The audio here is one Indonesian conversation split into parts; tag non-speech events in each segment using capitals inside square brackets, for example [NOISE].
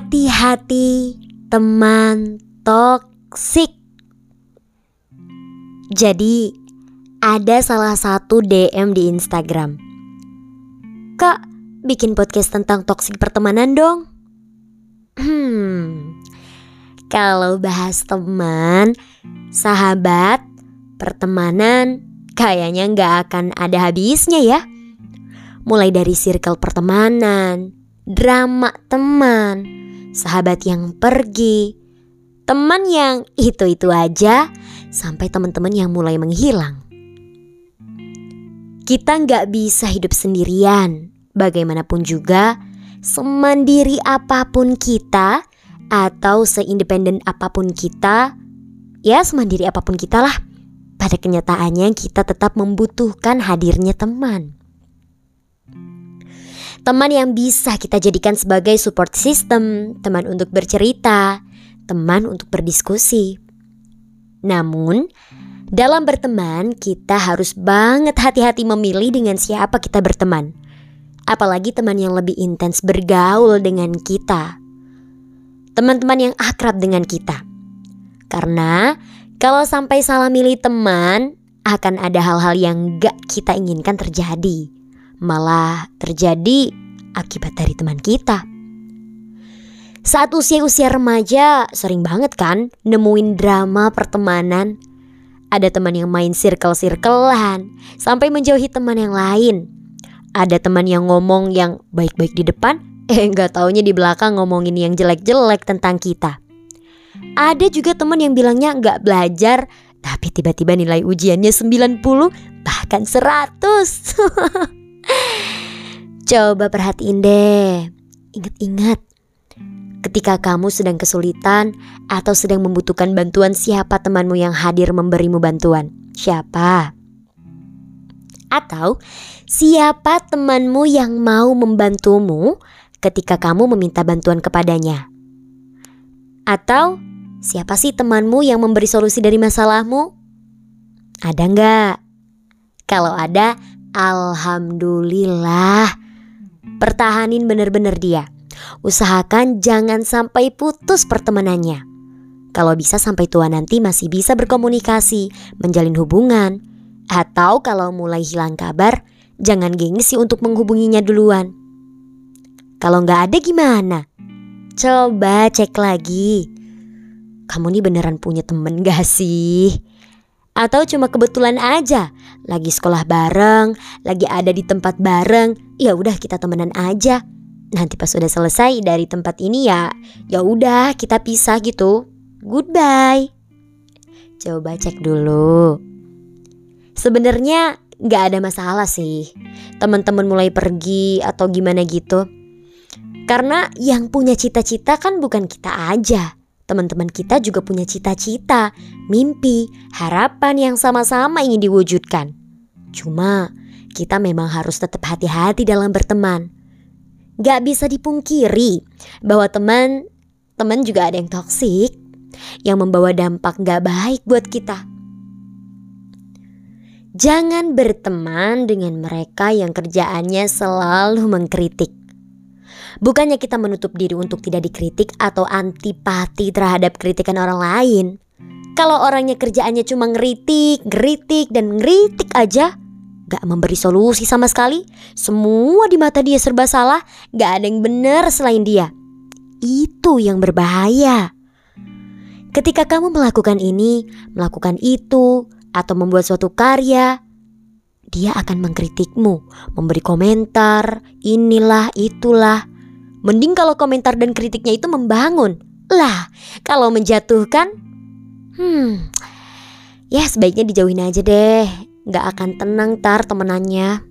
Hati-hati teman toksik. Jadi ada salah satu DM di Instagram. Kak, bikin podcast tentang toksik pertemanan dong. Hmm. Kalau bahas teman, sahabat, pertemanan, kayaknya nggak akan ada habisnya ya. Mulai dari circle pertemanan, drama teman, sahabat yang pergi, teman yang itu-itu aja, sampai teman-teman yang mulai menghilang. Kita nggak bisa hidup sendirian. Bagaimanapun juga, semandiri apa pun kita atau seindependen apa pun kita, ya semandiri apa pun kita lah. Pada kenyataannya kita tetap membutuhkan hadirnya teman. Teman yang bisa kita jadikan sebagai support system, teman untuk bercerita, teman untuk berdiskusi. Namun, dalam berteman kita harus banget hati-hati memilih dengan siapa kita berteman. Apalagi teman yang lebih intens bergaul dengan kita. Teman-teman yang akrab dengan kita. Karena kalau sampai salah milih teman, akan ada hal-hal yang gak kita inginkan terjadi malah terjadi akibat dari teman kita. Saat usia-usia remaja sering banget kan nemuin drama pertemanan. Ada teman yang main circle-circlean sampai menjauhi teman yang lain. Ada teman yang ngomong yang baik-baik di depan, [LAUGHS] eh nggak taunya di belakang ngomongin yang jelek-jelek tentang kita. Ada juga teman yang bilangnya nggak belajar, tapi tiba-tiba nilai ujiannya 90 bahkan 100. [LAUGHS] Coba perhatiin deh. Ingat-ingat. Ketika kamu sedang kesulitan atau sedang membutuhkan bantuan siapa temanmu yang hadir memberimu bantuan? Siapa? Atau siapa temanmu yang mau membantumu ketika kamu meminta bantuan kepadanya? Atau siapa sih temanmu yang memberi solusi dari masalahmu? Ada nggak? Kalau ada, alhamdulillah. Pertahanin bener-bener dia. Usahakan jangan sampai putus pertemanannya. Kalau bisa sampai tua nanti masih bisa berkomunikasi, menjalin hubungan. Atau kalau mulai hilang kabar, jangan gengsi untuk menghubunginya duluan. Kalau nggak ada gimana? Coba cek lagi. Kamu nih beneran punya temen gak sih? Atau cuma kebetulan aja lagi sekolah bareng, lagi ada di tempat bareng, ya udah kita temenan aja. Nanti pas udah selesai dari tempat ini ya, ya udah kita pisah gitu. Goodbye. Coba cek dulu. Sebenarnya nggak ada masalah sih. Teman-teman mulai pergi atau gimana gitu. Karena yang punya cita-cita kan bukan kita aja teman-teman kita juga punya cita-cita, mimpi, harapan yang sama-sama ingin diwujudkan. Cuma kita memang harus tetap hati-hati dalam berteman. Gak bisa dipungkiri bahwa teman teman juga ada yang toksik yang membawa dampak gak baik buat kita. Jangan berteman dengan mereka yang kerjaannya selalu mengkritik. Bukannya kita menutup diri untuk tidak dikritik atau antipati terhadap kritikan orang lain. Kalau orangnya kerjaannya cuma ngeritik, ngeritik, dan ngeritik aja, gak memberi solusi sama sekali, semua di mata dia serba salah, gak ada yang benar selain dia. Itu yang berbahaya. Ketika kamu melakukan ini, melakukan itu, atau membuat suatu karya, dia akan mengkritikmu, memberi komentar, inilah, itulah. Mending kalau komentar dan kritiknya itu membangun. Lah, kalau menjatuhkan, hmm, ya sebaiknya dijauhin aja deh. Gak akan tenang tar temenannya.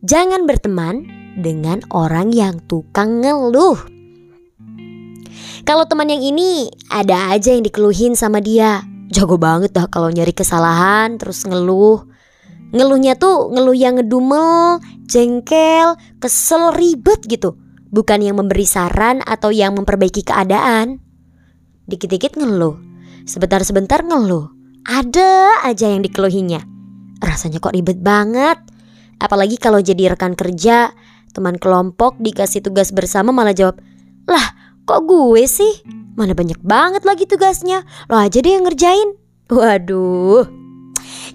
Jangan berteman dengan orang yang tukang ngeluh. Kalau teman yang ini ada aja yang dikeluhin sama dia. Jago banget dah kalau nyari kesalahan terus ngeluh. Ngeluhnya tuh ngeluh yang ngedumel, jengkel, kesel, ribet gitu. Bukan yang memberi saran atau yang memperbaiki keadaan. Dikit-dikit ngeluh, sebentar-sebentar ngeluh. Ada aja yang dikeluhinya. Rasanya kok ribet banget. Apalagi kalau jadi rekan kerja, teman kelompok dikasih tugas bersama malah jawab, Lah, kok gue sih? Mana banyak banget lagi tugasnya. Lo aja deh yang ngerjain. Waduh.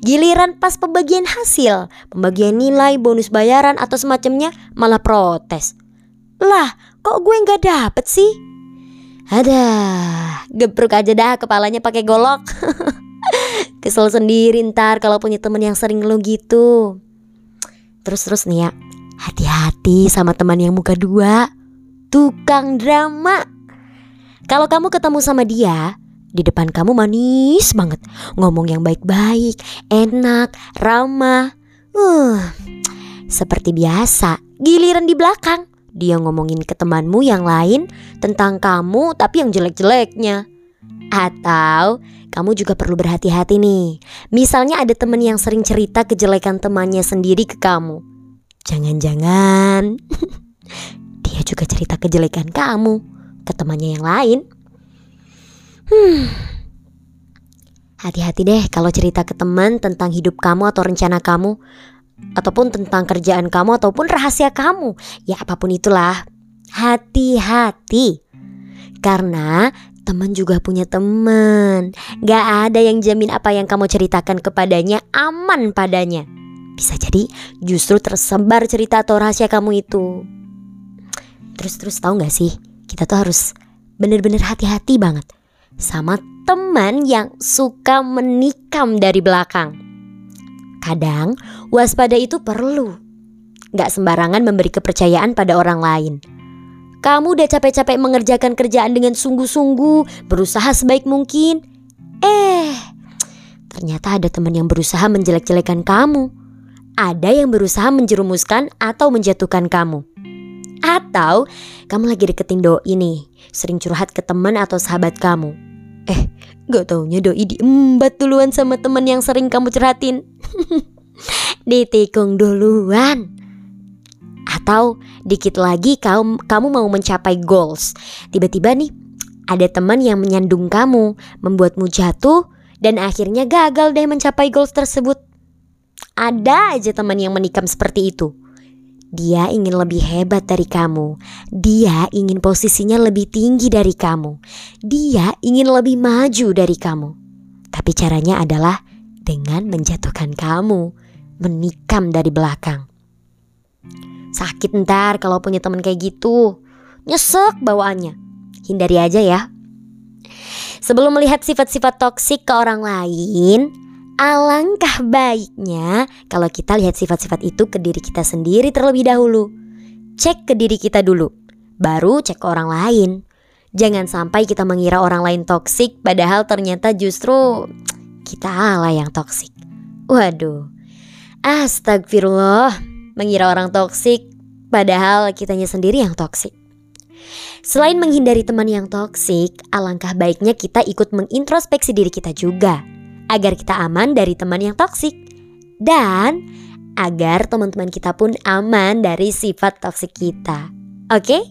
Giliran pas pembagian hasil, pembagian nilai, bonus bayaran atau semacamnya malah protes. Lah, kok gue nggak dapet sih? Ada, gepruk aja dah kepalanya pakai golok. [LAUGHS] Kesel sendiri ntar kalau punya temen yang sering ngeluh gitu. Terus-terus nih ya, hati-hati sama teman yang muka dua. Tukang drama. Kalau kamu ketemu sama dia, di depan kamu manis banget. Ngomong yang baik-baik, enak, ramah. Uh, seperti biasa, giliran di belakang. Dia ngomongin ke temanmu yang lain tentang kamu tapi yang jelek-jeleknya. Atau kamu juga perlu berhati-hati nih. Misalnya ada temen yang sering cerita kejelekan temannya sendiri ke kamu. Jangan-jangan [LAUGHS] dia juga cerita kejelekan kamu ke temannya yang lain. Hmm. Hati-hati deh kalau cerita ke teman tentang hidup kamu atau rencana kamu ataupun tentang kerjaan kamu ataupun rahasia kamu. Ya apa pun itulah. Hati-hati. Karena teman juga punya teman. Gak ada yang jamin apa yang kamu ceritakan kepadanya aman padanya. Bisa jadi justru tersebar cerita atau rahasia kamu itu. Terus-terus tahu gak sih? Kita tuh harus bener-bener hati-hati banget sama teman yang suka menikam dari belakang. Kadang waspada itu perlu. Gak sembarangan memberi kepercayaan pada orang lain. Kamu udah capek-capek mengerjakan kerjaan dengan sungguh-sungguh, berusaha sebaik mungkin. Eh, ternyata ada teman yang berusaha menjelek-jelekan kamu. Ada yang berusaha menjerumuskan atau menjatuhkan kamu. Atau kamu lagi deketin doi nih, sering curhat ke teman atau sahabat kamu. Eh, gak taunya doi diembat duluan sama teman yang sering kamu curhatin. [LAUGHS] Ditikung duluan. Atau dikit lagi kamu, kamu mau mencapai goals. Tiba-tiba nih ada teman yang menyandung kamu, membuatmu jatuh dan akhirnya gagal deh mencapai goals tersebut. Ada aja teman yang menikam seperti itu. Dia ingin lebih hebat dari kamu. Dia ingin posisinya lebih tinggi dari kamu. Dia ingin lebih maju dari kamu. Tapi caranya adalah dengan menjatuhkan kamu, menikam dari belakang. Sakit ntar kalau punya teman kayak gitu. Nyesek bawaannya. Hindari aja ya. Sebelum melihat sifat-sifat toksik ke orang lain, Alangkah baiknya kalau kita lihat sifat-sifat itu ke diri kita sendiri terlebih dahulu. Cek ke diri kita dulu, baru cek ke orang lain. Jangan sampai kita mengira orang lain toksik padahal ternyata justru kita lah yang toksik. Waduh. Astagfirullah, mengira orang toksik padahal kitanya sendiri yang toksik. Selain menghindari teman yang toksik, alangkah baiknya kita ikut mengintrospeksi diri kita juga agar kita aman dari teman yang toksik dan agar teman-teman kita pun aman dari sifat toksik kita. Oke? Okay?